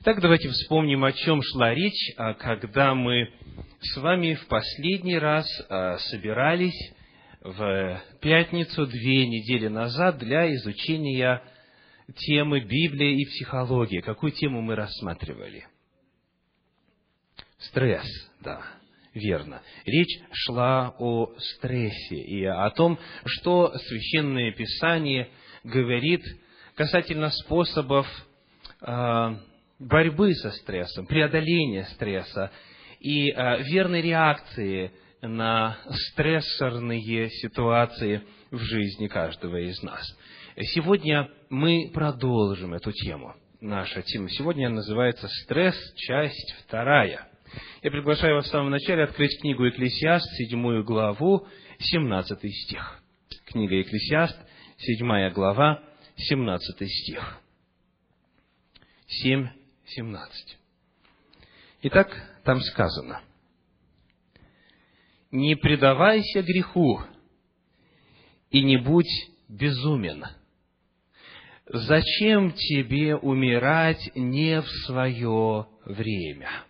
Итак, давайте вспомним, о чем шла речь, а когда мы с вами в последний раз а, собирались в пятницу две недели назад для изучения темы Библия и психология. Какую тему мы рассматривали? Стресс, да, верно. Речь шла о стрессе и о том, что Священное Писание говорит касательно способов э, борьбы со стрессом, преодоления стресса и э, верной реакции на стрессорные ситуации в жизни каждого из нас. Сегодня мы продолжим эту тему. Наша тема сегодня называется «Стресс. Часть вторая». Я приглашаю вас в самом начале открыть книгу «Экклесиаст», седьмую главу, семнадцатый стих. Книга «Экклесиаст», седьмая глава, семнадцатый стих. Семь, семнадцать. Итак, там сказано. «Не предавайся греху и не будь безумен. Зачем тебе умирать не в свое время?»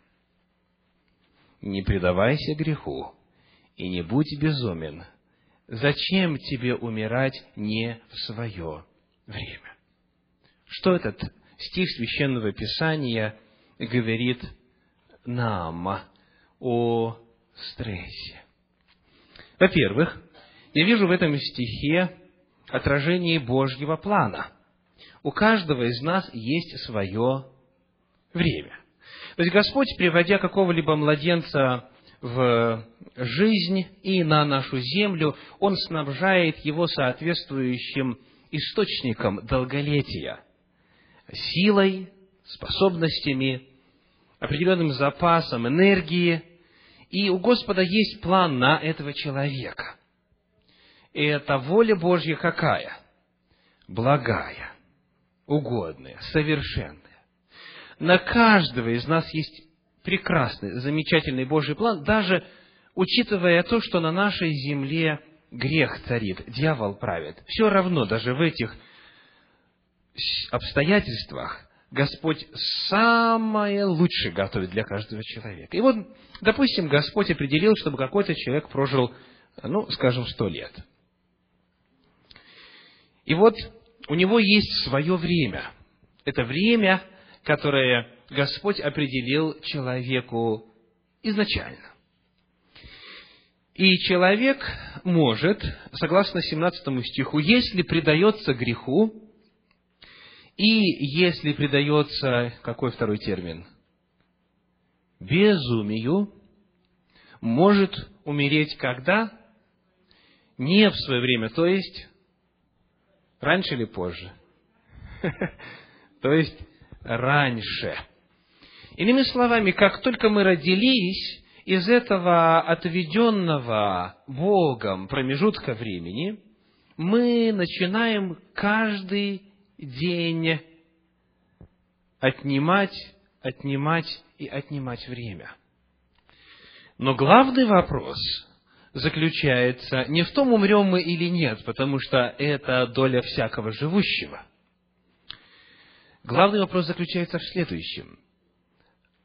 Не предавайся греху и не будь безумен. Зачем тебе умирать не в свое время? Что этот стих Священного Писания говорит нам о стрессе? Во-первых, я вижу в этом стихе отражение Божьего плана. У каждого из нас есть свое время. То есть Господь, приводя какого-либо младенца в жизнь и на нашу землю, Он снабжает его соответствующим источником долголетия, силой, способностями, определенным запасом энергии, и у Господа есть план на этого человека. И эта воля Божья какая? Благая, угодная, совершенная на каждого из нас есть прекрасный, замечательный Божий план, даже учитывая то, что на нашей земле грех царит, дьявол правит. Все равно, даже в этих обстоятельствах, Господь самое лучшее готовит для каждого человека. И вот, допустим, Господь определил, чтобы какой-то человек прожил, ну, скажем, сто лет. И вот у него есть свое время. Это время – которое Господь определил человеку изначально. И человек может, согласно 17 стиху, если предается греху, и если предается, какой второй термин? Безумию, может умереть когда? Не в свое время, то есть раньше или позже. То есть раньше. Иными словами, как только мы родились, из этого отведенного Богом промежутка времени, мы начинаем каждый день отнимать, отнимать и отнимать время. Но главный вопрос заключается не в том, умрем мы или нет, потому что это доля всякого живущего. Главный вопрос заключается в следующем.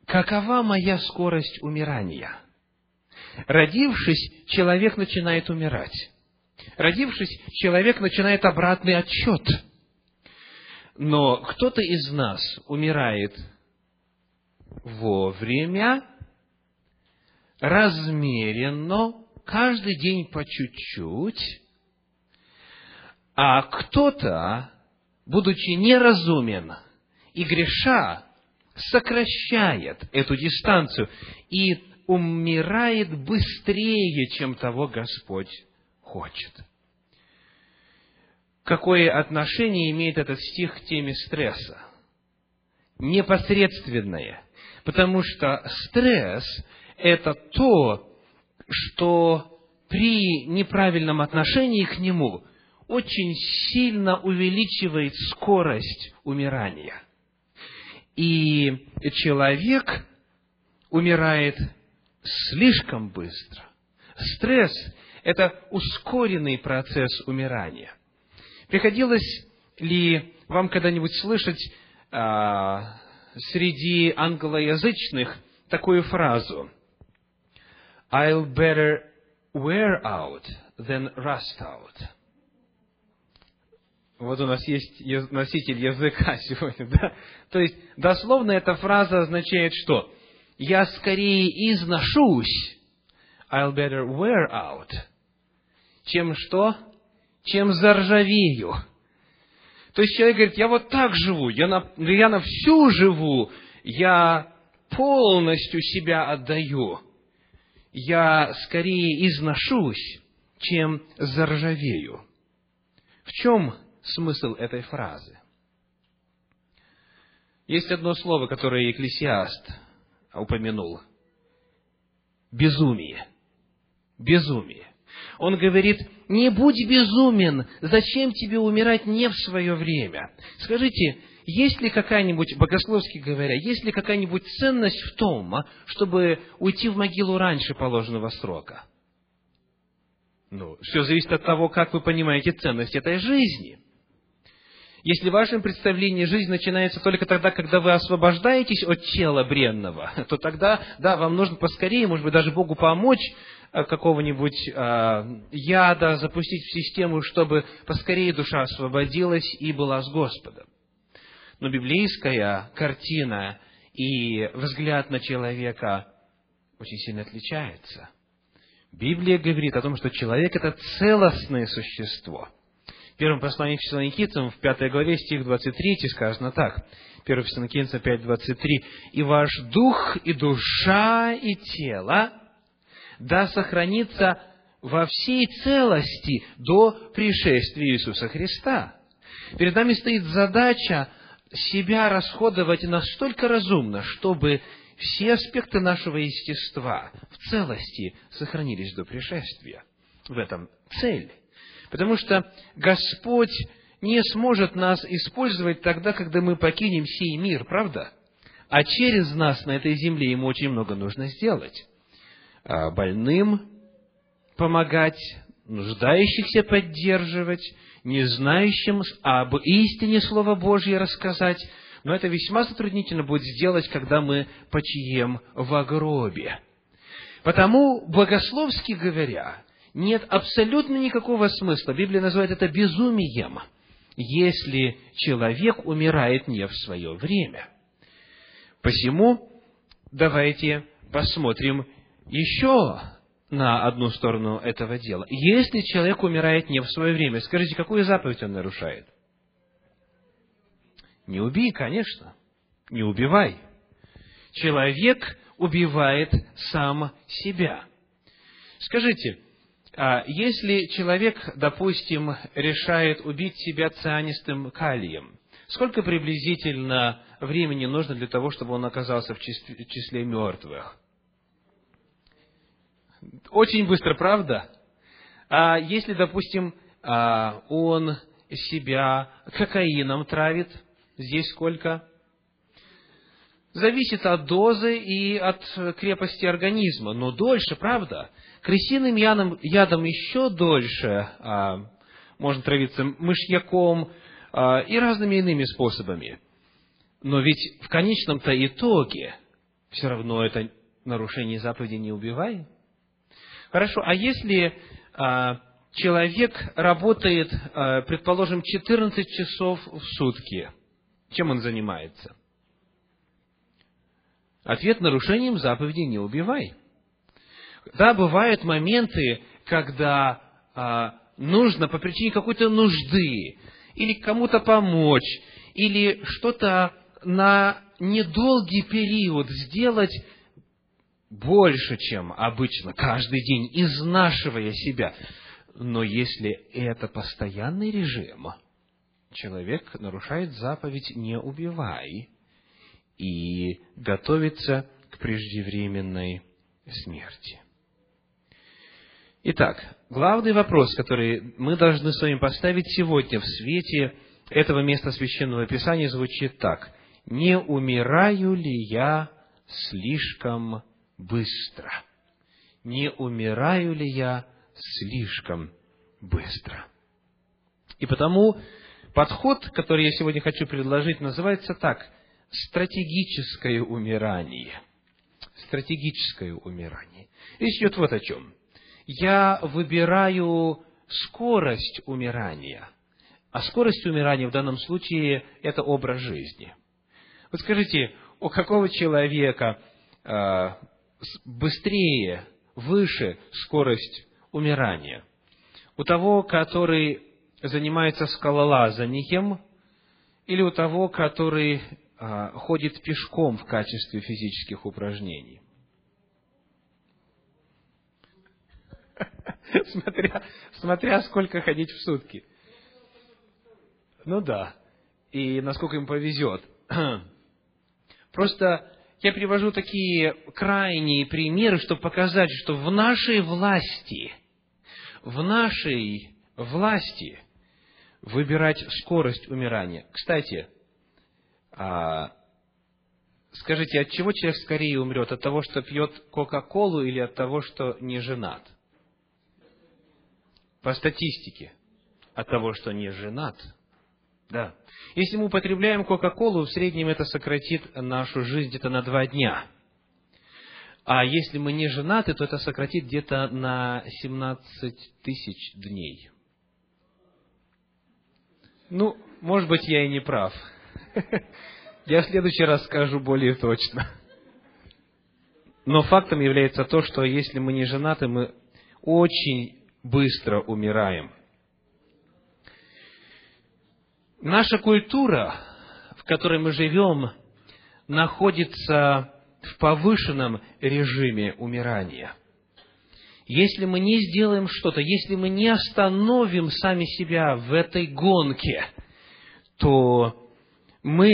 Какова моя скорость умирания? Родившись, человек начинает умирать. Родившись, человек начинает обратный отчет. Но кто-то из нас умирает вовремя, размеренно, каждый день по чуть-чуть, а кто-то, будучи неразумен, и греша сокращает эту дистанцию и умирает быстрее, чем того Господь хочет. Какое отношение имеет этот стих к теме стресса? Непосредственное. Потому что стресс – это то, что при неправильном отношении к нему очень сильно увеличивает скорость умирания – и человек умирает слишком быстро. Стресс – это ускоренный процесс умирания. Приходилось ли вам когда-нибудь слышать а, среди англоязычных такую фразу «I'll better wear out than rust out». Вот у нас есть носитель языка сегодня, да? То есть, дословно эта фраза означает что? Я скорее изношусь, I'll better wear out, чем что? Чем заржавею. То есть человек говорит, я вот так живу, я на, я на всю живу, я полностью себя отдаю. Я скорее изношусь, чем заржавею. В чем смысл этой фразы? Есть одно слово, которое Екклесиаст упомянул. Безумие. Безумие. Он говорит, не будь безумен, зачем тебе умирать не в свое время? Скажите, есть ли какая-нибудь, богословски говоря, есть ли какая-нибудь ценность в том, а, чтобы уйти в могилу раньше положенного срока? Ну, все зависит от того, как вы понимаете ценность этой жизни. Если в вашем представлении жизнь начинается только тогда, когда вы освобождаетесь от тела бренного, то тогда, да, вам нужно поскорее, может быть, даже Богу помочь, какого-нибудь э, яда запустить в систему, чтобы поскорее душа освободилась и была с Господом. Но библейская картина и взгляд на человека очень сильно отличается. Библия говорит о том, что человек – это целостное существо – в первом послании к Фессалоникийцам, в пятой главе, стих 23, сказано так. 1 Фессалоникийцам 5, 23. «И ваш дух, и душа, и тело да сохранится во всей целости до пришествия Иисуса Христа». Перед нами стоит задача себя расходовать настолько разумно, чтобы все аспекты нашего естества в целости сохранились до пришествия. В этом цель. Потому что Господь не сможет нас использовать тогда, когда мы покинем сей мир, правда? А через нас на этой земле Ему очень много нужно сделать. А больным помогать, нуждающихся поддерживать, не знающим об истине Слова Божье рассказать. Но это весьма затруднительно будет сделать, когда мы почием в гробе. Потому, богословски говоря, нет абсолютно никакого смысла. Библия называет это безумием, если человек умирает не в свое время. Посему давайте посмотрим еще на одну сторону этого дела. Если человек умирает не в свое время, скажите, какую заповедь он нарушает? Не убей, конечно. Не убивай. Человек убивает сам себя. Скажите, а если человек, допустим, решает убить себя цианистым калием, сколько приблизительно времени нужно для того, чтобы он оказался в числе мертвых? Очень быстро, правда? А если, допустим, а, он себя кокаином травит, здесь сколько? Зависит от дозы и от крепости организма, но дольше, правда? Крысиным ядом, ядом еще дольше а, можно травиться мышьяком а, и разными иными способами. Но ведь в конечном-то итоге все равно это нарушение заповеди «не убивай». Хорошо, а если а, человек работает, а, предположим, 14 часов в сутки, чем он занимается? Ответ – нарушением заповеди «не убивай». Да, бывают моменты, когда а, нужно по причине какой-то нужды, или кому-то помочь, или что-то на недолгий период сделать больше, чем обычно, каждый день, изнашивая себя. Но если это постоянный режим, человек нарушает заповедь «не убивай» и готовится к преждевременной смерти. Итак, главный вопрос, который мы должны с вами поставить сегодня в свете этого места Священного Писания, звучит так. «Не умираю ли я слишком быстро?» «Не умираю ли я слишком быстро?» И потому подход, который я сегодня хочу предложить, называется так стратегическое умирание. Стратегическое умирание. Речь идет вот о чем. Я выбираю скорость умирания. А скорость умирания в данном случае – это образ жизни. Вот скажите, у какого человека э, быстрее, выше скорость умирания? У того, который занимается скалолазанием, или у того, который а, ходит пешком в качестве физических упражнений. Смотря, смотря сколько ходить в сутки. Ну да. И насколько им повезет. Просто я привожу такие крайние примеры, чтобы показать, что в нашей власти, в нашей власти выбирать скорость умирания. Кстати, а, скажите, от чего человек скорее умрет? От того, что пьет Кока-Колу или от того, что не женат? По статистике. От того, что не женат. Да. Если мы употребляем Кока-Колу, в среднем это сократит нашу жизнь где-то на два дня. А если мы не женаты, то это сократит где-то на 17 тысяч дней. Ну, может быть, я и не прав. Я в следующий раз скажу более точно. Но фактом является то, что если мы не женаты, мы очень быстро умираем. Наша культура, в которой мы живем, находится в повышенном режиме умирания. Если мы не сделаем что-то, если мы не остановим сами себя в этой гонке, то мы,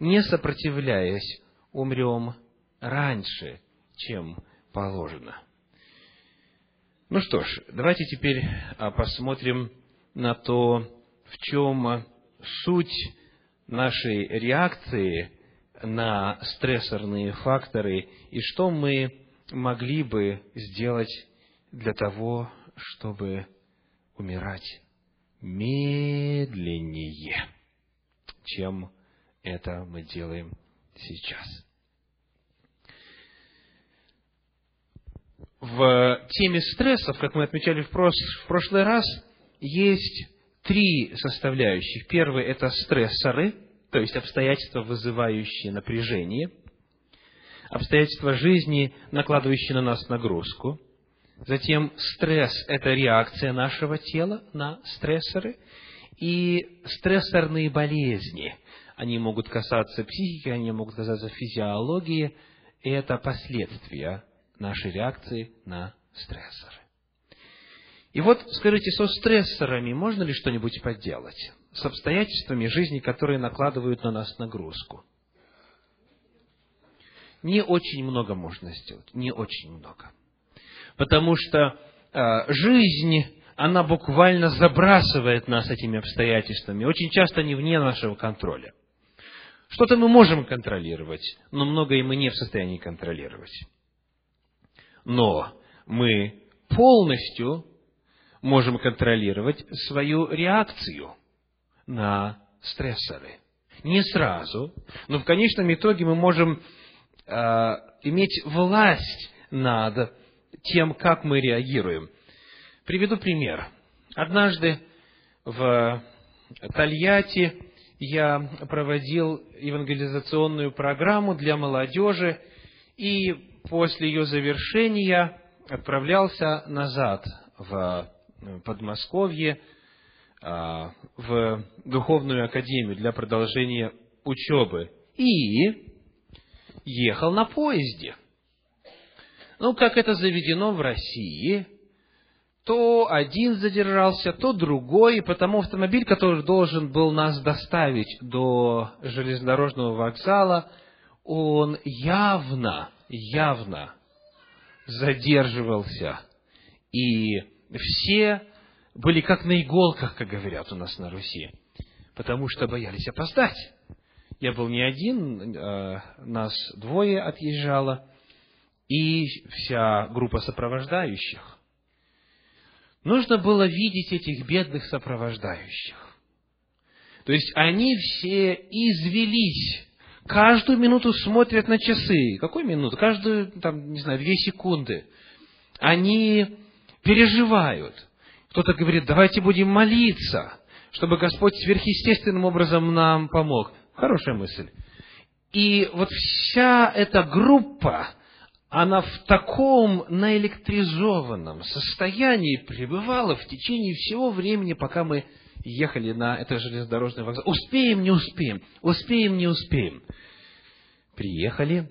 не сопротивляясь, умрем раньше, чем положено. Ну что ж, давайте теперь а, посмотрим на то, в чем суть нашей реакции на стрессорные факторы и что мы могли бы сделать для того, чтобы умирать медленнее, чем это мы делаем сейчас. В теме стрессов, как мы отмечали в, прошлый раз, есть три составляющих. Первый – это стрессоры, то есть обстоятельства, вызывающие напряжение, обстоятельства жизни, накладывающие на нас нагрузку. Затем стресс – это реакция нашего тела на стрессоры. И стрессорные болезни – они могут касаться психики, они могут касаться физиологии, и это последствия нашей реакции на стрессоры. И вот, скажите, со стрессорами можно ли что-нибудь поделать? С обстоятельствами жизни, которые накладывают на нас нагрузку? Не очень много можно сделать, не очень много. Потому что э, жизнь, она буквально забрасывает нас этими обстоятельствами, очень часто не вне нашего контроля. Что-то мы можем контролировать, но многое мы не в состоянии контролировать. Но мы полностью можем контролировать свою реакцию на стрессоры. Не сразу, но в конечном итоге мы можем э, иметь власть над тем, как мы реагируем. Приведу пример. Однажды в Тольятти я проводил евангелизационную программу для молодежи, и после ее завершения отправлялся назад в Подмосковье, а, в Духовную Академию для продолжения учебы. И ехал на поезде. Ну, как это заведено в России, то один задержался, то другой, и потому автомобиль, который должен был нас доставить до железнодорожного вокзала, он явно, явно задерживался. И все были как на иголках, как говорят у нас на Руси, потому что боялись опоздать. Я был не один, э, нас двое отъезжало, и вся группа сопровождающих. Нужно было видеть этих бедных сопровождающих. То есть они все извелись, каждую минуту смотрят на часы. Какую минуту? Каждую, там, не знаю, две секунды. Они переживают. Кто-то говорит, давайте будем молиться, чтобы Господь сверхъестественным образом нам помог. Хорошая мысль. И вот вся эта группа, она в таком наэлектризованном состоянии пребывала в течение всего времени, пока мы ехали на это железнодорожный вокзал. Успеем, не успеем, успеем, не успеем. Приехали,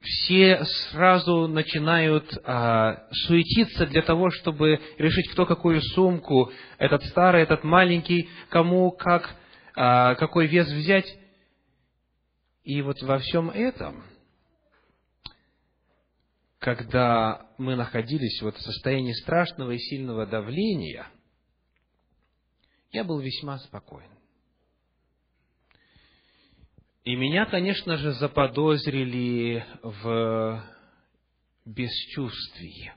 все сразу начинают а, суетиться для того, чтобы решить, кто какую сумку, этот старый, этот маленький, кому как, а, какой вес взять. И вот во всем этом, когда мы находились вот в состоянии страшного и сильного давления, я был весьма спокоен. И меня, конечно же, заподозрили в бесчувствии.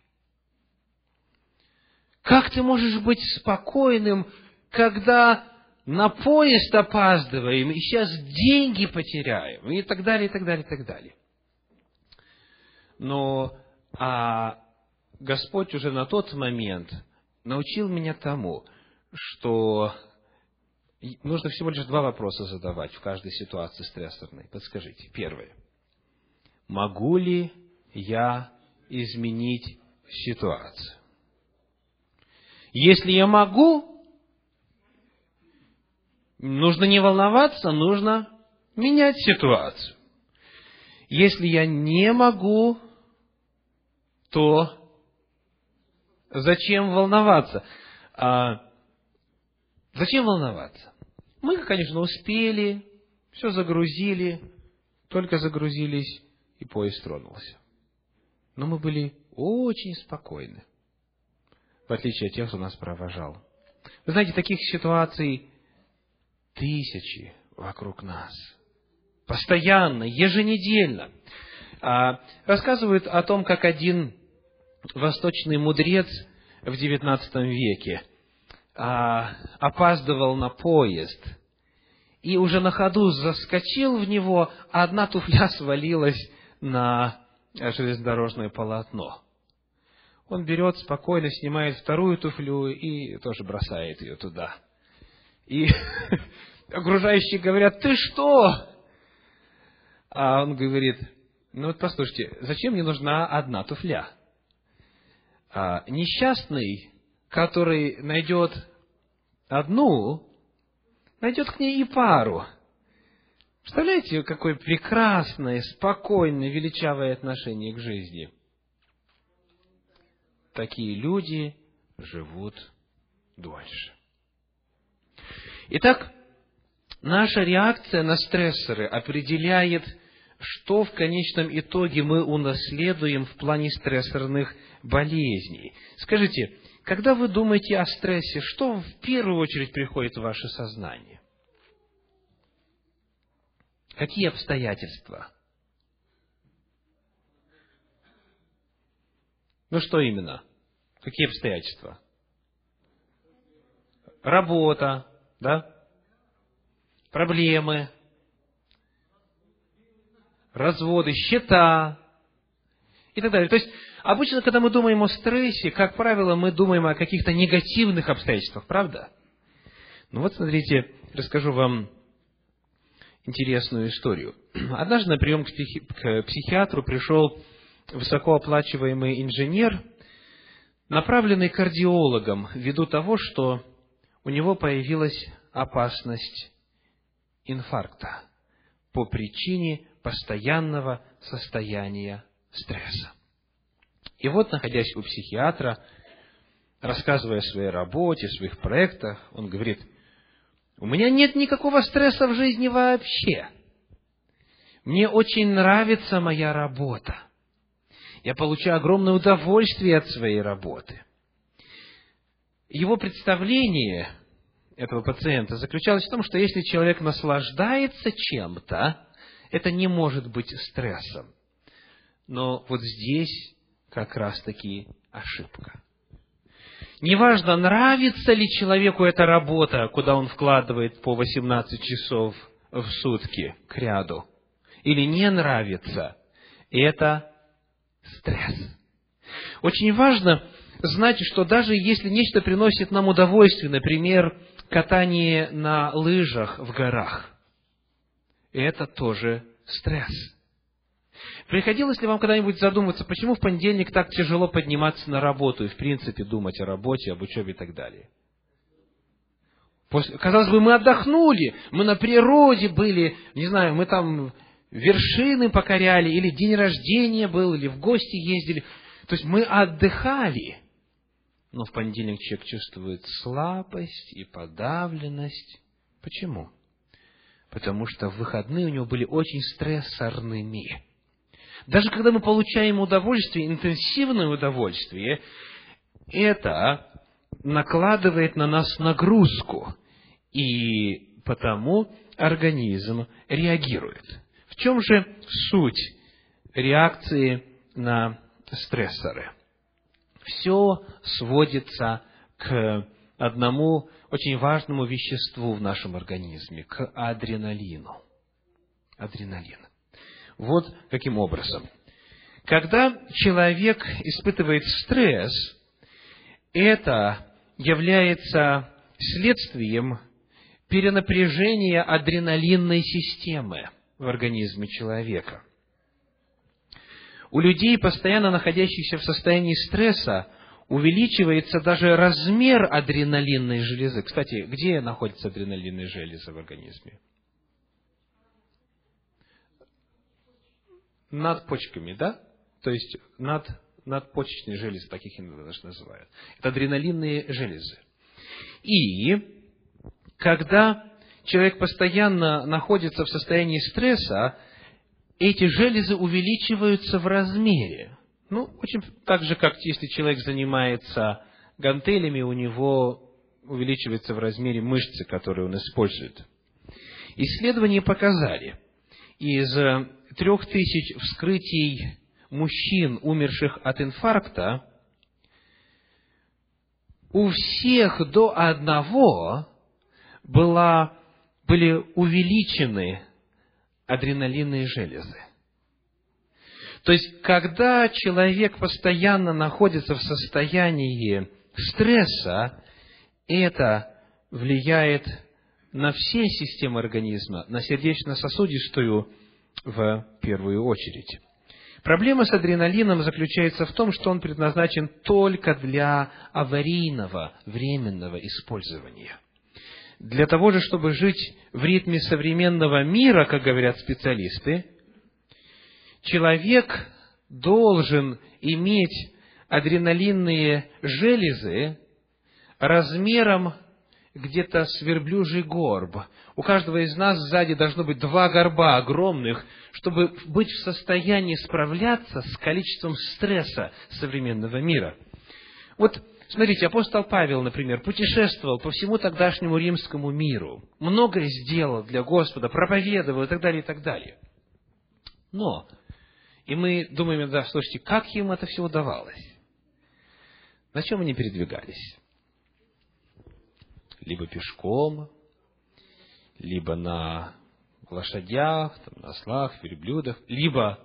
Как ты можешь быть спокойным, когда на поезд опаздываем, и сейчас деньги потеряем, и так далее, и так далее, и так далее. Но а Господь уже на тот момент научил меня тому, что нужно всего лишь два вопроса задавать в каждой ситуации стрессорной. Подскажите. Первое. Могу ли я изменить ситуацию? Если я могу, нужно не волноваться, нужно менять ситуацию. Если я не могу, то зачем волноваться? А, зачем волноваться? Мы, конечно, успели, все загрузили, только загрузились, и поезд тронулся. Но мы были очень спокойны, в отличие от тех, кто нас провожал. Вы знаете, таких ситуаций тысячи вокруг нас. Постоянно, еженедельно. А, рассказывают о том, как один восточный мудрец в XIX веке а, опаздывал на поезд и уже на ходу заскочил в него, а одна туфля свалилась на железнодорожное полотно. Он берет, спокойно снимает вторую туфлю и тоже бросает ее туда. И окружающие говорят, ты что? А он говорит, ну вот послушайте, зачем мне нужна одна туфля? А, несчастный, который найдет одну, найдет к ней и пару. Представляете, какое прекрасное, спокойное, величавое отношение к жизни. Такие люди живут дольше. Итак, наша реакция на стрессоры определяет, что в конечном итоге мы унаследуем в плане стрессорных болезней. Скажите, когда вы думаете о стрессе, что в первую очередь приходит в ваше сознание? Какие обстоятельства? Ну что именно? Какие обстоятельства? Работа, да? Проблемы, разводы, счета и так далее. То есть, Обычно, когда мы думаем о стрессе, как правило, мы думаем о каких-то негативных обстоятельствах, правда? Ну вот, смотрите, расскажу вам интересную историю. Однажды на прием к, психи... к психиатру пришел высокооплачиваемый инженер, направленный кардиологом ввиду того, что у него появилась опасность инфаркта по причине постоянного состояния стресса. И вот, находясь у психиатра, рассказывая о своей работе, о своих проектах, он говорит, у меня нет никакого стресса в жизни вообще. Мне очень нравится моя работа. Я получаю огромное удовольствие от своей работы. Его представление этого пациента заключалось в том, что если человек наслаждается чем-то, это не может быть стрессом. Но вот здесь как раз-таки ошибка. Неважно, нравится ли человеку эта работа, куда он вкладывает по 18 часов в сутки к ряду или не нравится, это стресс. Очень важно знать, что даже если нечто приносит нам удовольствие, например, катание на лыжах в горах, это тоже стресс. Приходилось ли вам когда-нибудь задуматься, почему в понедельник так тяжело подниматься на работу и, в принципе, думать о работе, об учебе и так далее? После, казалось бы, мы отдохнули, мы на природе были, не знаю, мы там вершины покоряли, или день рождения был, или в гости ездили. То есть мы отдыхали. Но в понедельник человек чувствует слабость и подавленность. Почему? Потому что выходные у него были очень стрессорными. Даже когда мы получаем удовольствие, интенсивное удовольствие, это накладывает на нас нагрузку, и потому организм реагирует. В чем же суть реакции на стрессоры? Все сводится к одному очень важному веществу в нашем организме, к адреналину. Адреналин. Вот каким образом. Когда человек испытывает стресс, это является следствием перенапряжения адреналинной системы в организме человека. У людей, постоянно находящихся в состоянии стресса, увеличивается даже размер адреналинной железы. Кстати, где находится адреналинная железа в организме? Над почками, да? То есть над, надпочечные железы, таких даже называют. Это адреналинные железы. И когда человек постоянно находится в состоянии стресса, эти железы увеличиваются в размере. Ну, очень так же, как если человек занимается гантелями, у него увеличивается в размере мышцы, которые он использует. Исследования показали, из трех тысяч вскрытий мужчин, умерших от инфаркта, у всех до одного была, были увеличены адреналинные железы. То есть, когда человек постоянно находится в состоянии стресса, это влияет на все системы организма, на сердечно-сосудистую в первую очередь. Проблема с адреналином заключается в том, что он предназначен только для аварийного, временного использования. Для того же, чтобы жить в ритме современного мира, как говорят специалисты, человек должен иметь адреналинные железы размером где-то с верблюжий горб. У каждого из нас сзади должно быть два горба огромных, чтобы быть в состоянии справляться с количеством стресса современного мира. Вот, смотрите, апостол Павел, например, путешествовал по всему тогдашнему римскому миру, многое сделал для Господа, проповедовал и так далее, и так далее. Но, и мы думаем, да, слушайте, как ему это все удавалось? На чем они передвигались? Либо пешком, либо на лошадях, там, на ослах, верблюдах, либо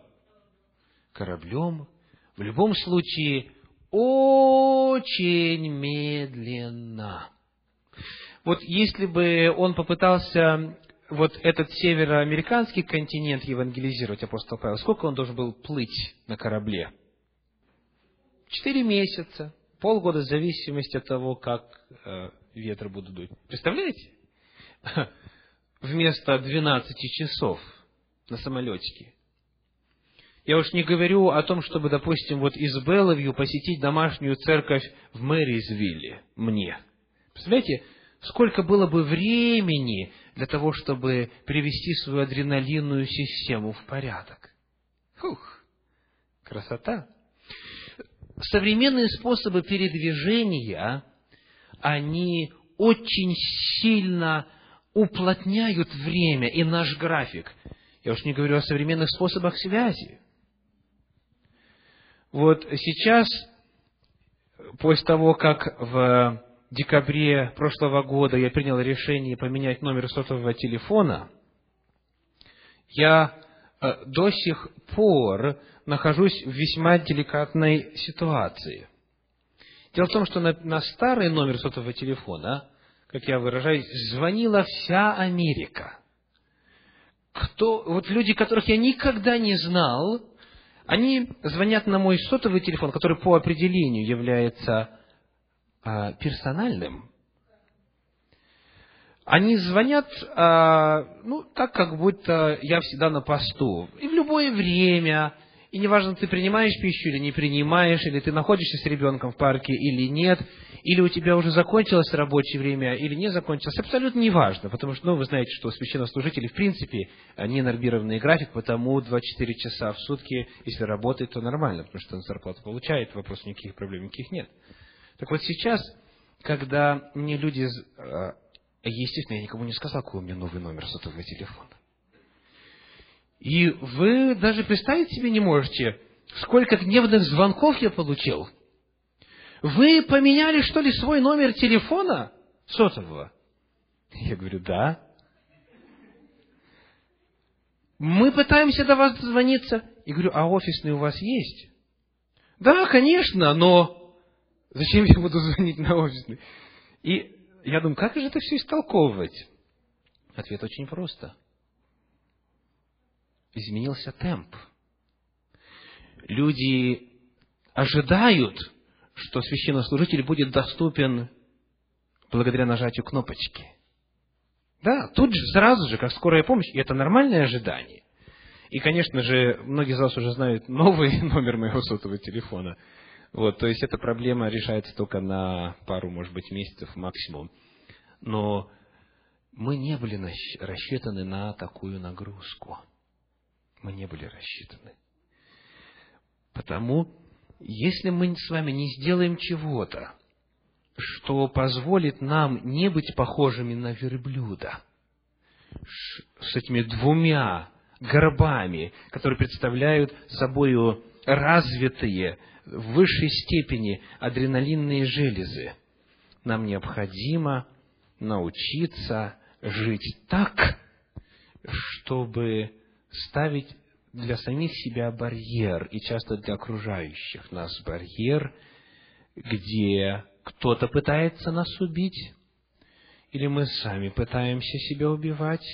кораблем. В любом случае, очень медленно. Вот если бы он попытался вот этот североамериканский континент евангелизировать, апостол Павел, сколько он должен был плыть на корабле? Четыре месяца, полгода в зависимости от того, как э, ветры будут дуть. Представляете? Вместо 12 часов на самолетике. Я уж не говорю о том, чтобы, допустим, вот из Белловью посетить домашнюю церковь в Мэризвилле мне. Представляете, сколько было бы времени для того, чтобы привести свою адреналинную систему в порядок. Фух, красота. Современные способы передвижения они очень сильно уплотняют время и наш график. Я уж не говорю о современных способах связи. Вот сейчас, после того, как в декабре прошлого года я принял решение поменять номер сотового телефона, я э, до сих пор нахожусь в весьма деликатной ситуации. Дело в том, что на, на старый номер сотового телефона, как я выражаюсь, звонила вся Америка. Кто, вот люди, которых я никогда не знал, они звонят на мой сотовый телефон, который по определению является а, персональным. Они звонят, а, ну, так, как будто я всегда на посту. И в любое время, и неважно, ты принимаешь пищу или не принимаешь, или ты находишься с ребенком в парке или нет, или у тебя уже закончилось рабочее время, или не закончилось, абсолютно неважно, потому что, ну, вы знаете, что священнослужители, в принципе, не нормированный график, потому 24 часа в сутки, если работает, то нормально, потому что он зарплату получает, вопрос никаких проблем никаких нет. Так вот сейчас, когда мне люди, а, естественно, я никому не сказал, какой у меня новый номер сотового телефона. И вы даже представить себе не можете, сколько гневных звонков я получил. Вы поменяли, что ли, свой номер телефона сотового? Я говорю, да. Мы пытаемся до вас дозвониться. И говорю, а офисный у вас есть? Да, конечно, но зачем я буду звонить на офисный? И я думаю, как же это все истолковывать? Ответ очень просто изменился темп. Люди ожидают, что священнослужитель будет доступен благодаря нажатию кнопочки. Да, тут же, сразу же, как скорая помощь, и это нормальное ожидание. И, конечно же, многие из вас уже знают новый номер моего сотового телефона. Вот, то есть эта проблема решается только на пару, может быть, месяцев максимум. Но мы не были рассчитаны на такую нагрузку мы не были рассчитаны. Потому, если мы с вами не сделаем чего-то, что позволит нам не быть похожими на верблюда, с этими двумя горбами, которые представляют собой развитые в высшей степени адреналинные железы, нам необходимо научиться жить так, чтобы ставить для самих себя барьер, и часто для окружающих нас барьер, где кто-то пытается нас убить, или мы сами пытаемся себя убивать,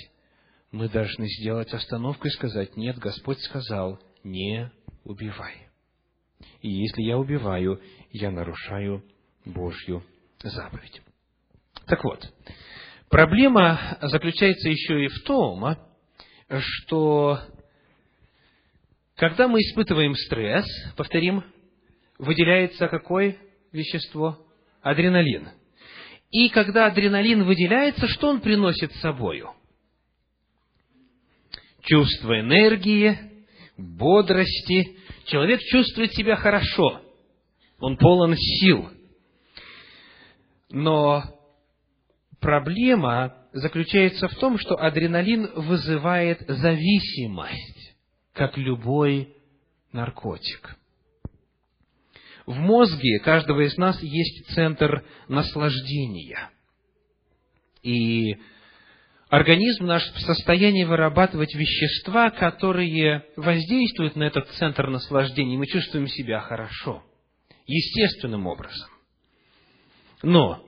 мы должны сделать остановку и сказать, нет, Господь сказал, не убивай. И если я убиваю, я нарушаю Божью заповедь. Так вот, проблема заключается еще и в том, что когда мы испытываем стресс, повторим, выделяется какое вещество? Адреналин. И когда адреналин выделяется, что он приносит с собою? Чувство энергии, бодрости. Человек чувствует себя хорошо. Он полон сил. Но проблема заключается в том, что адреналин вызывает зависимость, как любой наркотик. В мозге каждого из нас есть центр наслаждения. И организм наш в состоянии вырабатывать вещества, которые воздействуют на этот центр наслаждения, мы чувствуем себя хорошо, естественным образом. Но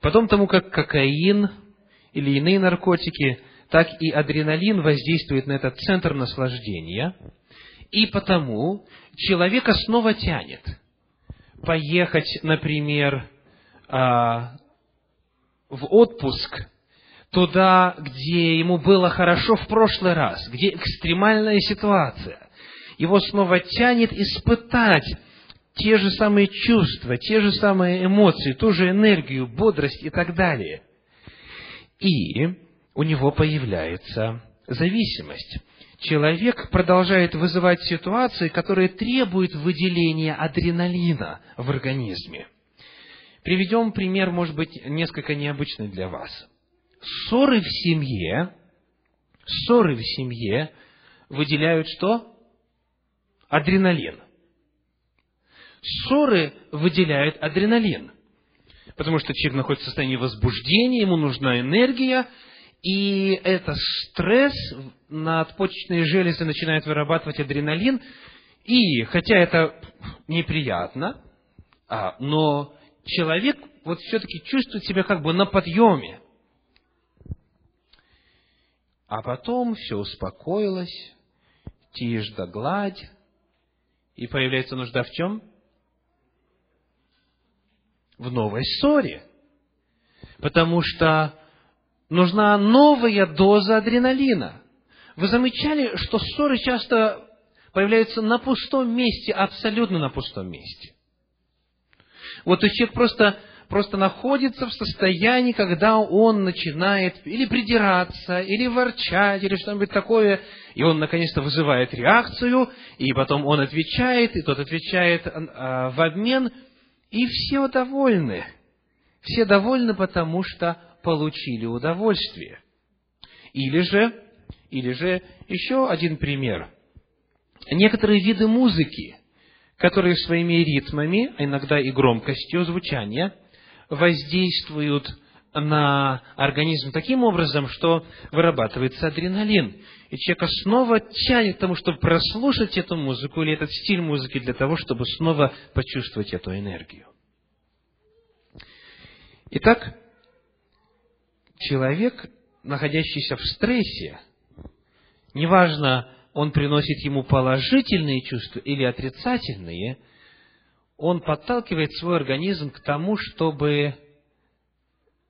потом тому, как кокаин, или иные наркотики, так и адреналин воздействует на этот центр наслаждения, и потому человека снова тянет поехать, например, а, в отпуск туда, где ему было хорошо в прошлый раз, где экстремальная ситуация. Его снова тянет испытать те же самые чувства, те же самые эмоции, ту же энергию, бодрость и так далее – и у него появляется зависимость. Человек продолжает вызывать ситуации, которые требуют выделения адреналина в организме. Приведем пример, может быть, несколько необычный для вас. Ссоры в семье, ссоры в семье выделяют что? Адреналин. Ссоры выделяют адреналин потому что человек находится в состоянии возбуждения, ему нужна энергия, и это стресс, надпочечные железы начинают вырабатывать адреналин, и хотя это неприятно, а, но человек вот все-таки чувствует себя как бы на подъеме. А потом все успокоилось, тишь да гладь, и появляется нужда в чем? В новой ссоре. Потому что нужна новая доза адреналина. Вы замечали, что ссоры часто появляются на пустом месте, абсолютно на пустом месте. Вот то есть человек просто, просто находится в состоянии, когда он начинает или придираться, или ворчать, или что-нибудь такое, и он наконец-то вызывает реакцию, и потом он отвечает, и тот отвечает а, в обмен, и все довольны. Все довольны, потому что получили удовольствие. Или же, или же еще один пример. Некоторые виды музыки, которые своими ритмами, а иногда и громкостью звучания, воздействуют на организм таким образом, что вырабатывается адреналин. И человека снова тянет к тому, чтобы прослушать эту музыку или этот стиль музыки для того, чтобы снова почувствовать эту энергию. Итак, человек, находящийся в стрессе, неважно, он приносит ему положительные чувства или отрицательные, он подталкивает свой организм к тому, чтобы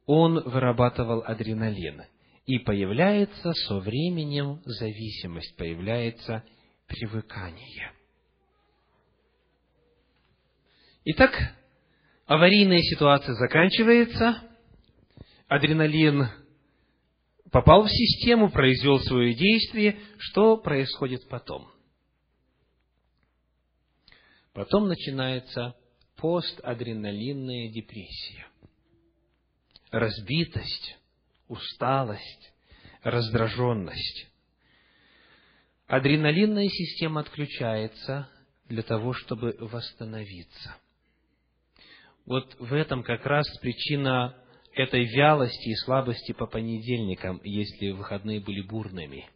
он вырабатывал адреналин. И появляется со временем зависимость, появляется привыкание. Итак, аварийная ситуация заканчивается, адреналин попал в систему, произвел свое действие, что происходит потом? Потом начинается постадреналинная депрессия. Разбитость, усталость, раздраженность. Адреналинная система отключается для того, чтобы восстановиться. Вот в этом как раз причина этой вялости и слабости по понедельникам, если выходные были бурными.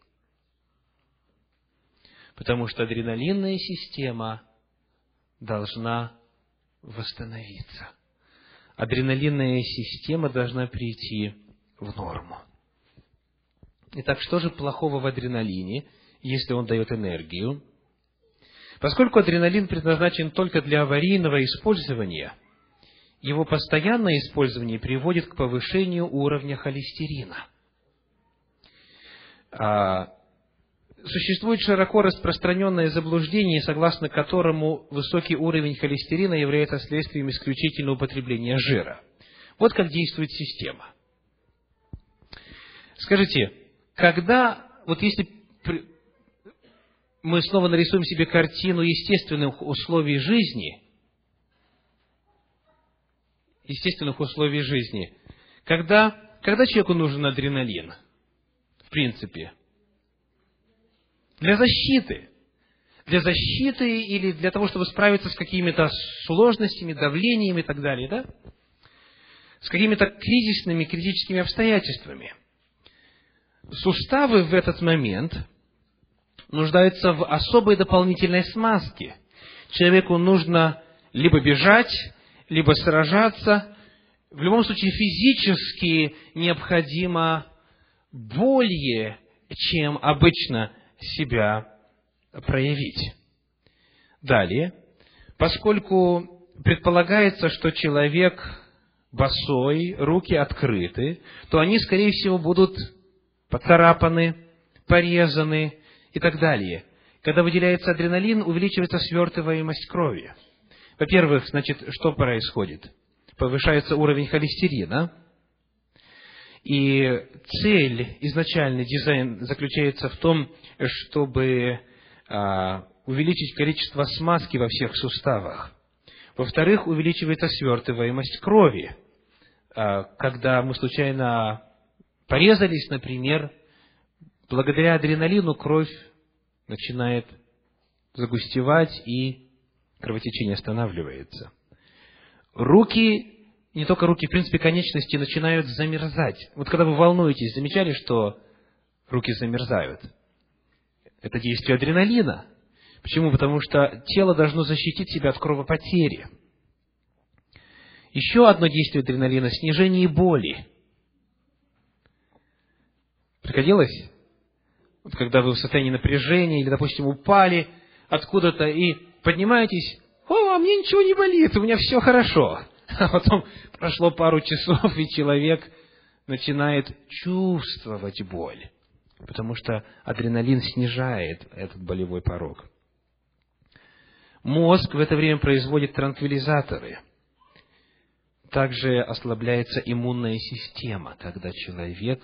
Потому что адреналинная система должна восстановиться. Адреналинная система должна прийти в норму. Итак, что же плохого в адреналине, если он дает энергию? Поскольку адреналин предназначен только для аварийного использования – его постоянное использование приводит к повышению уровня холестерина. А, существует широко распространенное заблуждение, согласно которому высокий уровень холестерина является следствием исключительного употребления жира. Вот как действует система. Скажите, когда, вот если мы снова нарисуем себе картину естественных условий жизни – естественных условий жизни. Когда, когда человеку нужен адреналин? В принципе. Для защиты. Для защиты или для того, чтобы справиться с какими-то сложностями, давлениями и так далее, да? С какими-то кризисными, критическими обстоятельствами. Суставы в этот момент нуждаются в особой дополнительной смазке. Человеку нужно либо бежать, либо сражаться. В любом случае, физически необходимо более, чем обычно себя проявить. Далее, поскольку предполагается, что человек босой, руки открыты, то они, скорее всего, будут поцарапаны, порезаны и так далее. Когда выделяется адреналин, увеличивается свертываемость крови. Во-первых, значит, что происходит? Повышается уровень холестерина, и цель, изначальный дизайн заключается в том, чтобы а, увеличить количество смазки во всех суставах. Во-вторых, увеличивается свертываемость крови. А, когда мы случайно порезались, например, благодаря адреналину кровь начинает загустевать и кровотечение останавливается. Руки не только руки, в принципе, конечности начинают замерзать. Вот когда вы волнуетесь, замечали, что руки замерзают? Это действие адреналина. Почему? Потому что тело должно защитить себя от кровопотери. Еще одно действие адреналина – снижение боли. Приходилось? Вот когда вы в состоянии напряжения или, допустим, упали откуда-то и поднимаетесь, о, а мне ничего не болит, у меня все хорошо. А потом прошло пару часов, и человек начинает чувствовать боль, потому что адреналин снижает этот болевой порог. Мозг в это время производит транквилизаторы. Также ослабляется иммунная система, когда человек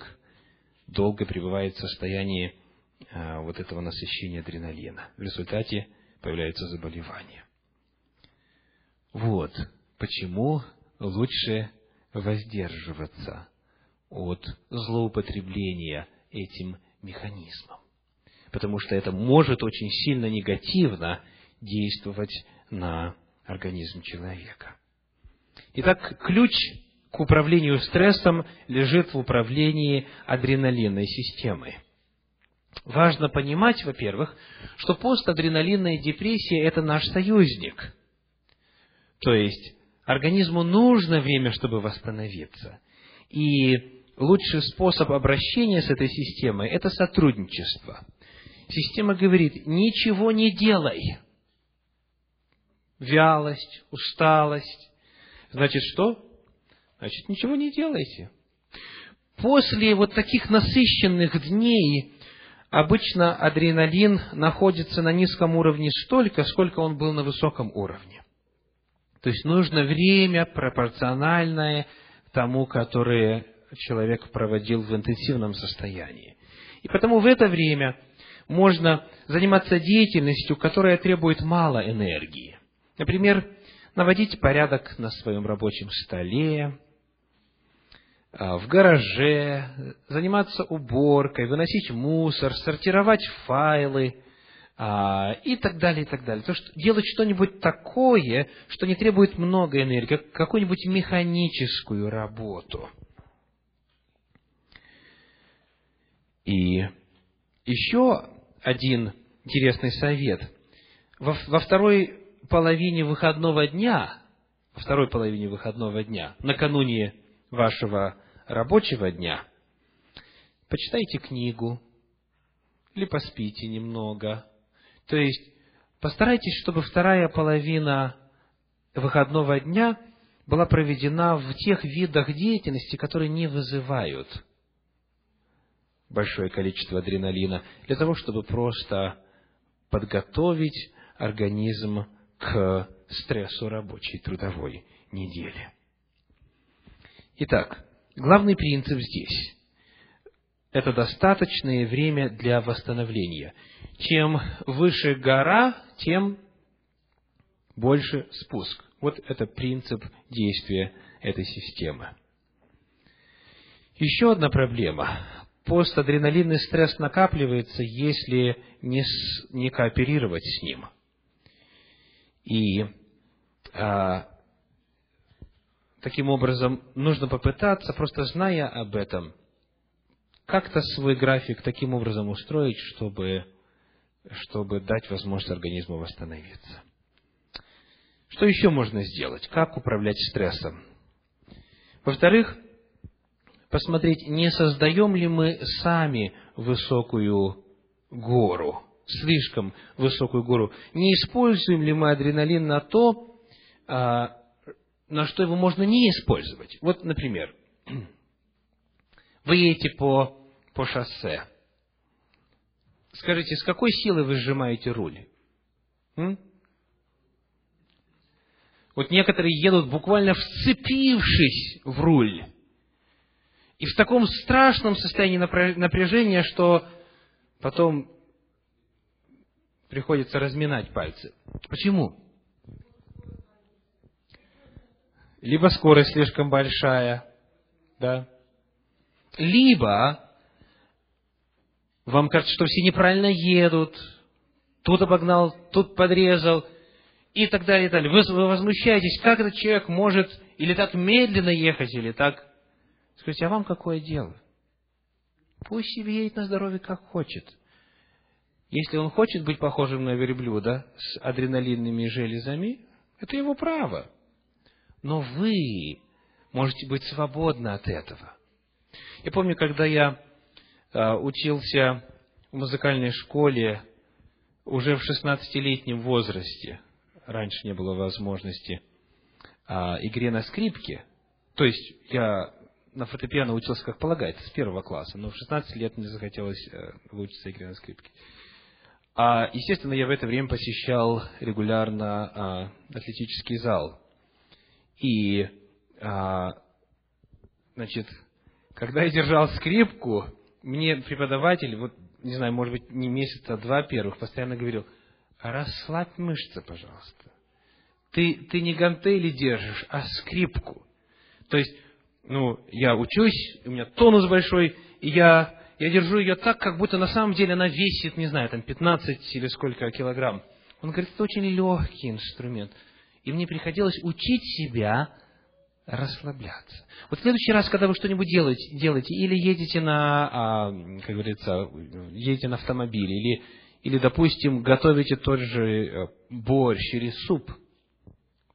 долго пребывает в состоянии а, вот этого насыщения адреналина. В результате появляется заболевание. Вот почему лучше воздерживаться от злоупотребления этим механизмом. Потому что это может очень сильно негативно действовать на организм человека. Итак, ключ к управлению стрессом лежит в управлении адреналинной системой. Важно понимать, во-первых, что постадреналинная депрессия – это наш союзник. То есть, организму нужно время, чтобы восстановиться. И лучший способ обращения с этой системой – это сотрудничество. Система говорит, ничего не делай. Вялость, усталость. Значит, что? Значит, ничего не делайте. После вот таких насыщенных дней обычно адреналин находится на низком уровне столько, сколько он был на высоком уровне. То есть нужно время пропорциональное тому, которое человек проводил в интенсивном состоянии. И потому в это время можно заниматься деятельностью, которая требует мало энергии. Например, наводить порядок на своем рабочем столе, а, в гараже, заниматься уборкой, выносить мусор, сортировать файлы и так далее, и так далее. То, что делать что-нибудь такое, что не требует много энергии, какую-нибудь механическую работу. И еще один интересный совет. Во, во второй половине выходного дня, во второй половине выходного дня, накануне вашего рабочего дня, почитайте книгу или поспите немного. То есть, постарайтесь, чтобы вторая половина выходного дня была проведена в тех видах деятельности, которые не вызывают большое количество адреналина, для того, чтобы просто подготовить организм к стрессу рабочей трудовой недели. Итак, главный принцип здесь – это достаточное время для восстановления. Чем выше гора, тем больше спуск. Вот это принцип действия этой системы. Еще одна проблема. Постадреналинный стресс накапливается, если не, с, не кооперировать с ним – и а, таким образом нужно попытаться, просто зная об этом, как-то свой график таким образом устроить, чтобы, чтобы дать возможность организму восстановиться. Что еще можно сделать? Как управлять стрессом? Во-вторых, посмотреть, не создаем ли мы сами высокую гору слишком высокую гору, не используем ли мы адреналин на то, а, на что его можно не использовать. Вот, например, вы едете по, по шоссе. Скажите, с какой силой вы сжимаете руль? М? Вот некоторые едут буквально вцепившись в руль. И в таком страшном состоянии напряжения, что потом приходится разминать пальцы. Почему? Либо скорость слишком большая, да, либо вам кажется, что все неправильно едут, тут обогнал, тут подрезал, и так далее, и так далее. Вы, возмущаетесь, как этот человек может или так медленно ехать, или так... Скажите, а вам какое дело? Пусть себе едет на здоровье, как хочет. Если он хочет быть похожим на верблюда с адреналинными железами, это его право. Но вы можете быть свободны от этого. Я помню, когда я учился в музыкальной школе уже в 16-летнем возрасте, раньше не было возможности а, игре на скрипке, то есть я на фортепиано учился, как полагается, с первого класса, но в 16 лет мне захотелось э, выучиться игре на скрипке. А, естественно, я в это время посещал регулярно а, атлетический зал. И, а, значит, когда я держал скрипку, мне преподаватель, вот, не знаю, может быть, не месяца, а два первых, постоянно говорил, расслабь мышцы, пожалуйста. Ты, ты не гантели держишь, а скрипку. То есть, ну, я учусь, у меня тонус большой, и я, я держу ее так, как будто на самом деле она весит, не знаю, там 15 или сколько килограмм. Он говорит, это очень легкий инструмент. И мне приходилось учить себя расслабляться. Вот в следующий раз, когда вы что-нибудь делаете, делаете или едете на, а, как говорится, едете на автомобиле, или, или, допустим, готовите тот же э, борщ или суп,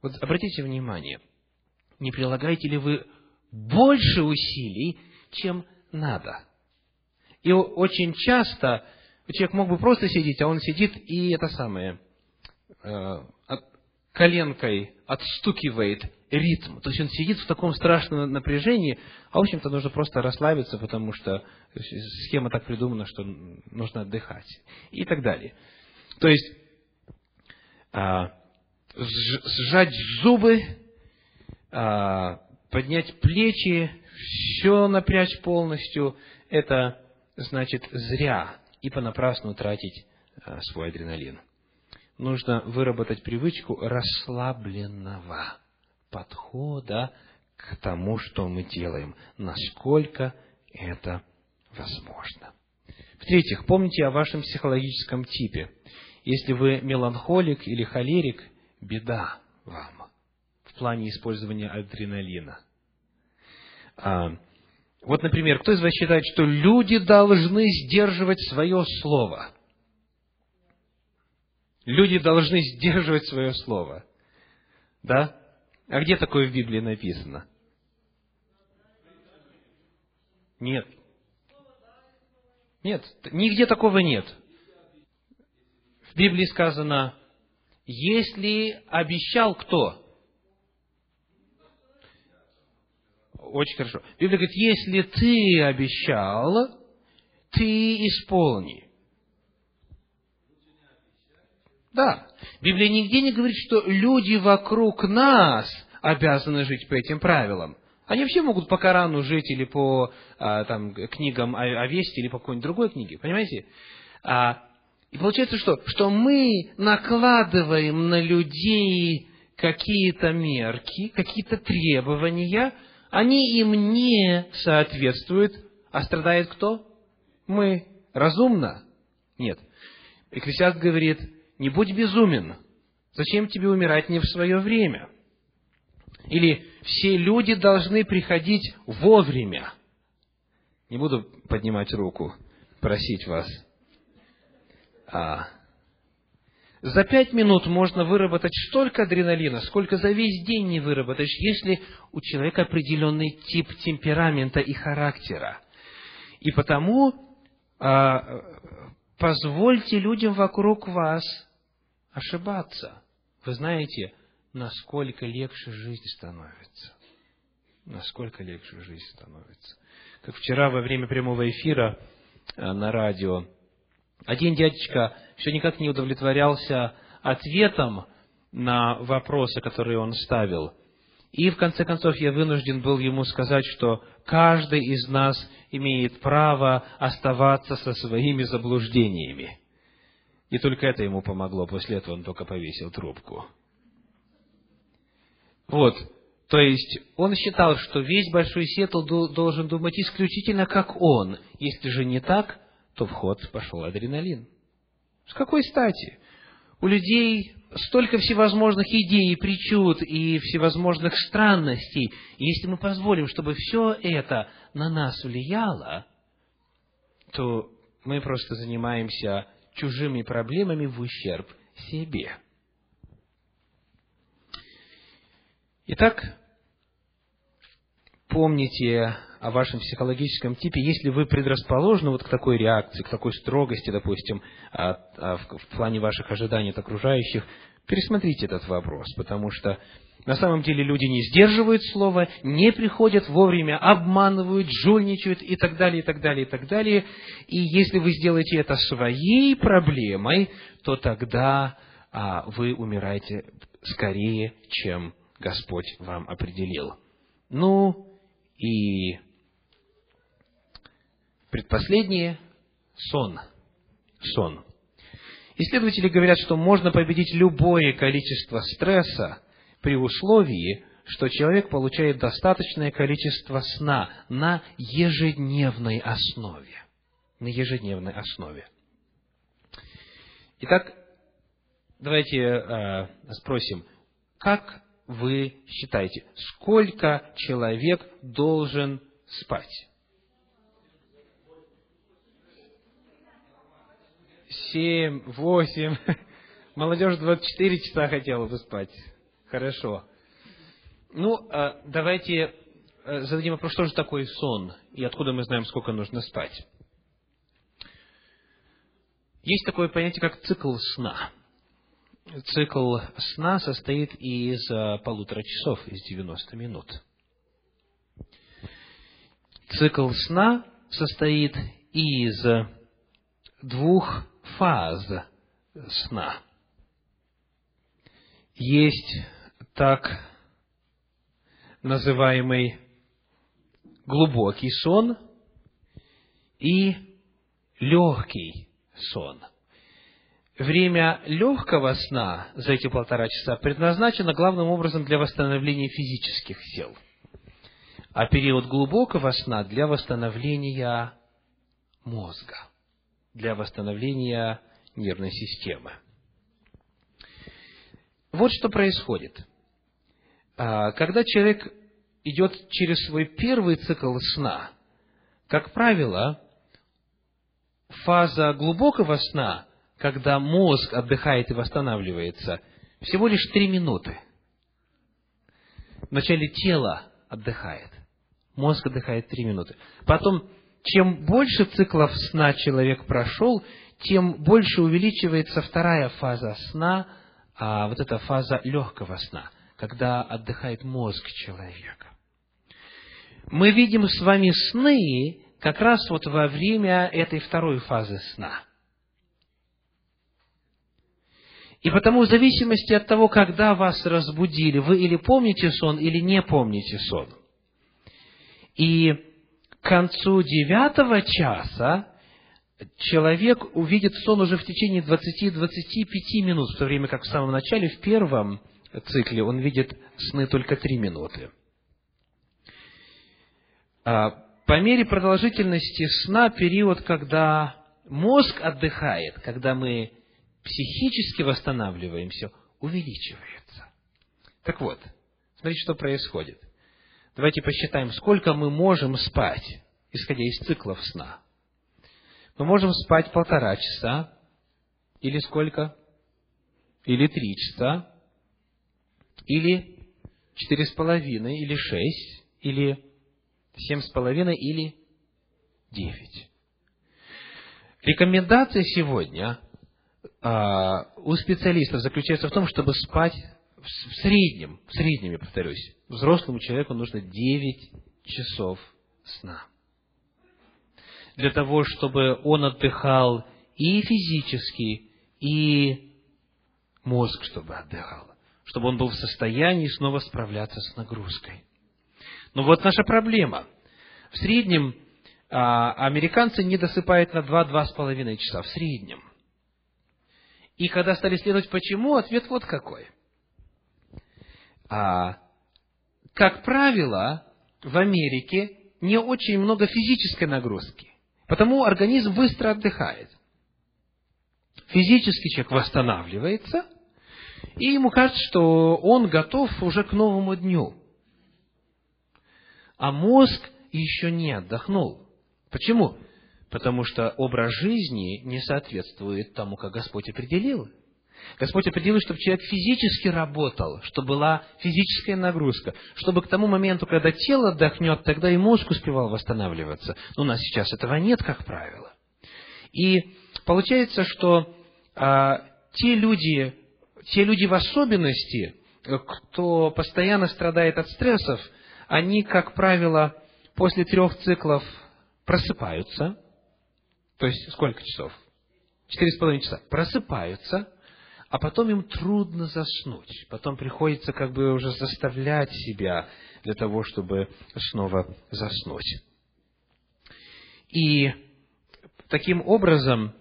вот обратите внимание, не прилагаете ли вы больше усилий, чем надо? И очень часто человек мог бы просто сидеть, а он сидит и это самое, э, коленкой отстукивает ритм. То есть он сидит в таком страшном напряжении, а в общем-то нужно просто расслабиться, потому что схема так придумана, что нужно отдыхать. И так далее. То есть а, сжать зубы, а, поднять плечи, все напрячь полностью, это значит зря и понапрасну тратить а, свой адреналин. Нужно выработать привычку расслабленного подхода к тому, что мы делаем, насколько это возможно. В-третьих, помните о вашем психологическом типе. Если вы меланхолик или холерик, беда вам в плане использования адреналина. А, вот, например, кто из вас считает, что люди должны сдерживать свое слово? Люди должны сдерживать свое слово. Да? А где такое в Библии написано? Нет. Нет, нигде такого нет. В Библии сказано, если обещал кто? Очень хорошо. Библия говорит, если ты обещал, ты исполни. Да. Библия нигде не говорит, что люди вокруг нас обязаны жить по этим правилам. Они все могут по Корану жить или по а, там, книгам о, о Вести или по какой-нибудь другой книге. Понимаете? А, и получается что? Что мы накладываем на людей какие-то мерки, какие-то требования, они им не соответствуют, а страдает кто? Мы. Разумно? Нет. Экклесиаст говорит, не будь безумен. Зачем тебе умирать не в свое время? Или все люди должны приходить вовремя. Не буду поднимать руку, просить вас. А, за пять минут можно выработать столько адреналина, сколько за весь день не выработаешь, если у человека определенный тип темперамента и характера. И потому а, позвольте людям вокруг вас ошибаться. Вы знаете, насколько легче жизнь становится. Насколько легче жизнь становится. Как вчера во время прямого эфира э, на радио, один дядечка все никак не удовлетворялся ответом на вопросы, которые он ставил. И в конце концов я вынужден был ему сказать, что каждый из нас имеет право оставаться со своими заблуждениями. И только это ему помогло. После этого он только повесил трубку. Вот. То есть, он считал, что весь Большой Сетл должен думать исключительно как он. Если же не так, то в ход пошел адреналин. С какой стати? У людей столько всевозможных идей, причуд и всевозможных странностей. И если мы позволим, чтобы все это на нас влияло, то мы просто занимаемся чужими проблемами в ущерб себе. Итак, помните о вашем психологическом типе, если вы предрасположены вот к такой реакции, к такой строгости, допустим, а, в плане ваших ожиданий от окружающих, пересмотрите этот вопрос, потому что на самом деле люди не сдерживают слова, не приходят вовремя, обманывают, жульничают и так далее, и так далее, и так далее. И если вы сделаете это своей проблемой, то тогда а, вы умираете скорее, чем Господь вам определил. Ну, и Предпоследнее – сон. Сон. Исследователи говорят, что можно победить любое количество стресса при условии, что человек получает достаточное количество сна на ежедневной основе. На ежедневной основе. Итак, давайте э, спросим, как вы считаете, сколько человек должен спать? Семь, восемь. Молодежь 24 часа хотела бы спать. Хорошо. Ну, а, давайте э, зададим вопрос, что же такое сон, и откуда мы знаем, сколько нужно спать. Есть такое понятие, как цикл сна. Цикл сна состоит из э, полутора часов, из 90 минут. Цикл сна состоит из двух фаз сна. Есть так называемый глубокий сон и легкий сон. Время легкого сна за эти полтора часа предназначено главным образом для восстановления физических сил, а период глубокого сна для восстановления мозга для восстановления нервной системы. Вот что происходит. А, когда человек идет через свой первый цикл сна, как правило, фаза глубокого сна, когда мозг отдыхает и восстанавливается, всего лишь три минуты. Вначале тело отдыхает, мозг отдыхает три минуты. Потом чем больше циклов сна человек прошел, тем больше увеличивается вторая фаза сна, а вот эта фаза легкого сна, когда отдыхает мозг человека. Мы видим с вами сны как раз вот во время этой второй фазы сна. И потому в зависимости от того, когда вас разбудили, вы или помните сон, или не помните сон. И к концу девятого часа человек увидит сон уже в течение 20-25 минут, в то время как в самом начале, в первом цикле, он видит сны только 3 минуты. А, по мере продолжительности сна, период, когда мозг отдыхает, когда мы психически восстанавливаемся, увеличивается. Так вот, смотрите, что происходит. Давайте посчитаем, сколько мы можем спать, исходя из циклов сна. Мы можем спать полтора часа, или сколько? Или три часа, или четыре с половиной, или шесть, или семь с половиной, или девять. Рекомендация сегодня а, у специалистов заключается в том, чтобы спать в среднем, в среднем, я повторюсь, взрослому человеку нужно 9 часов сна. Для того, чтобы он отдыхал и физически, и мозг, чтобы отдыхал. Чтобы он был в состоянии снова справляться с нагрузкой. Но вот наша проблема. В среднем а, американцы не досыпают на 2-2,5 часа. В среднем. И когда стали исследовать почему, ответ вот какой – а, как правило, в Америке не очень много физической нагрузки, потому организм быстро отдыхает. Физически человек восстанавливается, И ему кажется, что он готов уже к новому дню. А мозг еще не отдохнул. Почему? Потому что образ жизни не соответствует тому, как Господь определил. Господь определил, чтобы человек физически работал, чтобы была физическая нагрузка, чтобы к тому моменту, когда тело отдохнет, тогда и мозг успевал восстанавливаться. Но у нас сейчас этого нет, как правило. И получается, что а, те люди, те люди в особенности, кто постоянно страдает от стрессов, они, как правило, после трех циклов просыпаются, то есть сколько часов? Четыре с половиной часа. Просыпаются, а потом им трудно заснуть. Потом приходится как бы уже заставлять себя для того, чтобы снова заснуть. И таким образом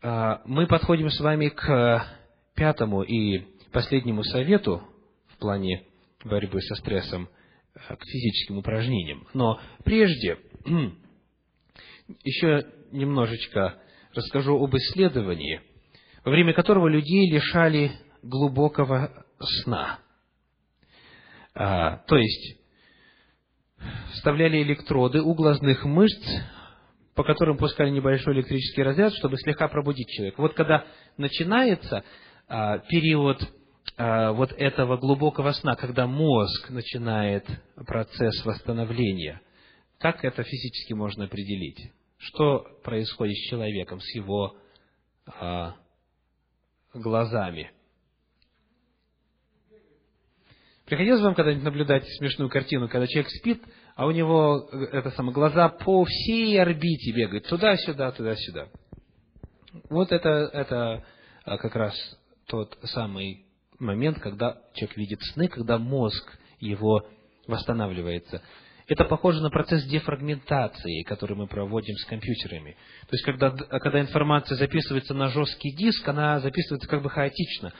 а, мы подходим с вами к пятому и последнему совету в плане борьбы со стрессом, а, к физическим упражнениям. Но прежде еще немножечко расскажу об исследовании – во время которого людей лишали глубокого сна. А, то есть, вставляли электроды у глазных мышц, по которым пускали небольшой электрический разряд, чтобы слегка пробудить человека. Вот когда начинается а, период а, вот этого глубокого сна, когда мозг начинает процесс восстановления, как это физически можно определить? Что происходит с человеком, с его а, глазами. Приходилось вам когда-нибудь наблюдать смешную картину, когда человек спит, а у него э, это самое, глаза по всей орбите бегают, туда-сюда, туда-сюда. Вот это, это а, как раз тот самый момент, когда человек видит сны, когда мозг его восстанавливается. Это похоже на процесс дефрагментации, который мы проводим с компьютерами. То есть, когда, когда информация записывается на жесткий диск, она записывается как бы хаотично.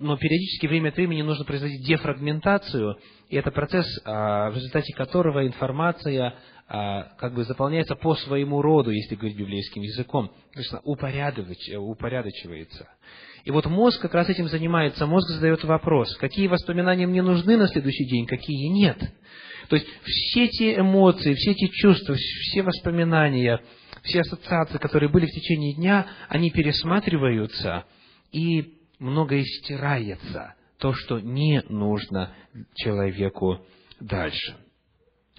Но периодически, время от времени, нужно производить дефрагментацию, и это процесс, а, в результате которого информация а, как бы заполняется по своему роду, если говорить библейским языком, то есть упорядочивается. И вот мозг как раз этим занимается. Мозг задает вопрос, какие воспоминания мне нужны на следующий день, какие нет. То есть все те эмоции, все те чувства, все воспоминания, все ассоциации, которые были в течение дня, они пересматриваются, и многое стирается, то, что не нужно человеку дальше.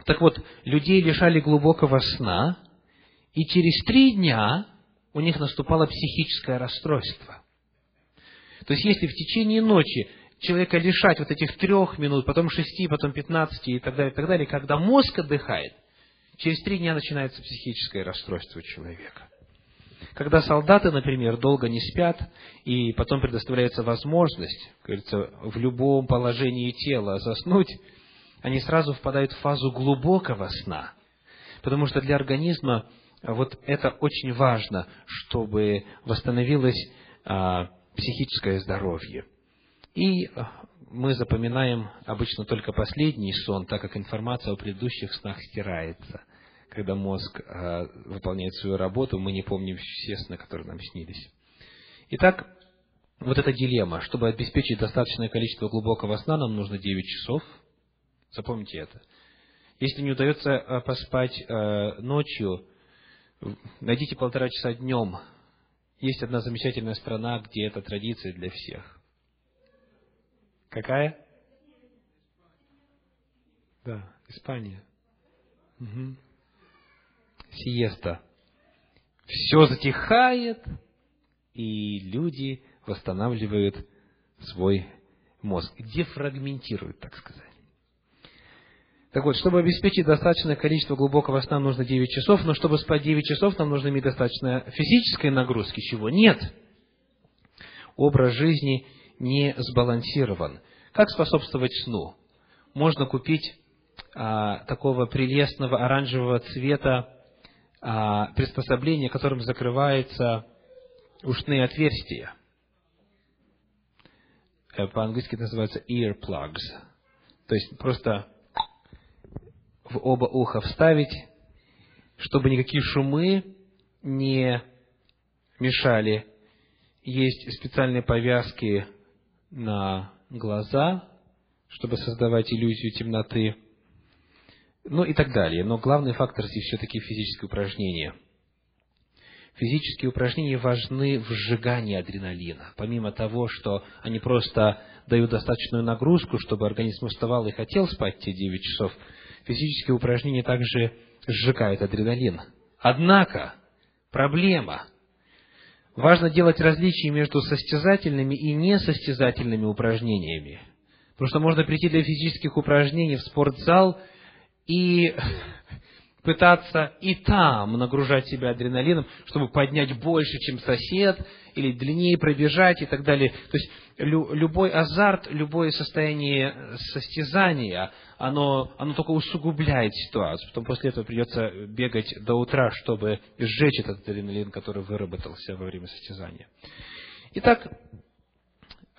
Так вот, людей лишали глубокого сна, и через три дня у них наступало психическое расстройство. То есть, если в течение ночи человека лишать вот этих трех минут, потом шести, потом пятнадцати и так далее, и так далее, когда мозг отдыхает, через три дня начинается психическое расстройство человека. Когда солдаты, например, долго не спят, и потом предоставляется возможность, говорится, в любом положении тела заснуть, они сразу впадают в фазу глубокого сна. Потому что для организма вот это очень важно, чтобы восстановилось а, психическое здоровье. И э, мы запоминаем обычно только последний сон, так как информация о предыдущих снах стирается. Когда мозг э, выполняет свою работу, мы не помним все сны, которые нам снились. Итак, вот эта дилемма. Чтобы обеспечить достаточное количество глубокого сна, нам нужно 9 часов. Запомните это. Если не удается э, поспать ночью, найдите полтора часа днем. Есть одна замечательная страна, где это традиция для всех. Какая? Да, Испания. Угу. Сиеста. Все затихает, и люди восстанавливают свой мозг, дефрагментируют, так сказать. Так вот, чтобы обеспечить достаточное количество глубокого сна, нужно 9 часов, но чтобы спать 9 часов, нам нужно иметь достаточно физической нагрузки, чего нет. Образ жизни не сбалансирован. Как способствовать сну? Можно купить а, такого прелестного оранжевого цвета а, приспособление, которым закрываются ушные отверстия. Э, по-английски это называется earplugs. То есть просто в оба уха вставить, чтобы никакие шумы не мешали. Есть специальные повязки на глаза, чтобы создавать иллюзию темноты, ну и так далее. Но главный фактор здесь все-таки физические упражнения. Физические упражнения важны в сжигании адреналина. Помимо того, что они просто дают достаточную нагрузку, чтобы организм уставал и хотел спать те 9 часов, физические упражнения также сжигают адреналин. Однако, проблема. Важно делать различия между состязательными и несостязательными упражнениями. Потому что можно прийти для физических упражнений в спортзал и пытаться и там нагружать себя адреналином, чтобы поднять больше, чем сосед, или длиннее пробежать и так далее. То есть лю, любой азарт, любое состояние состязания, оно, оно только усугубляет ситуацию. Потом после этого придется бегать до утра, чтобы сжечь этот адреналин, который выработался во время состязания. Итак,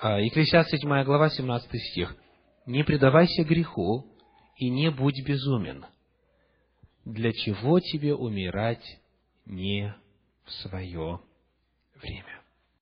а, Екклесиаст 7 глава, 17 стих. «Не предавайся греху и не будь безумен» для чего тебе умирать не в свое время.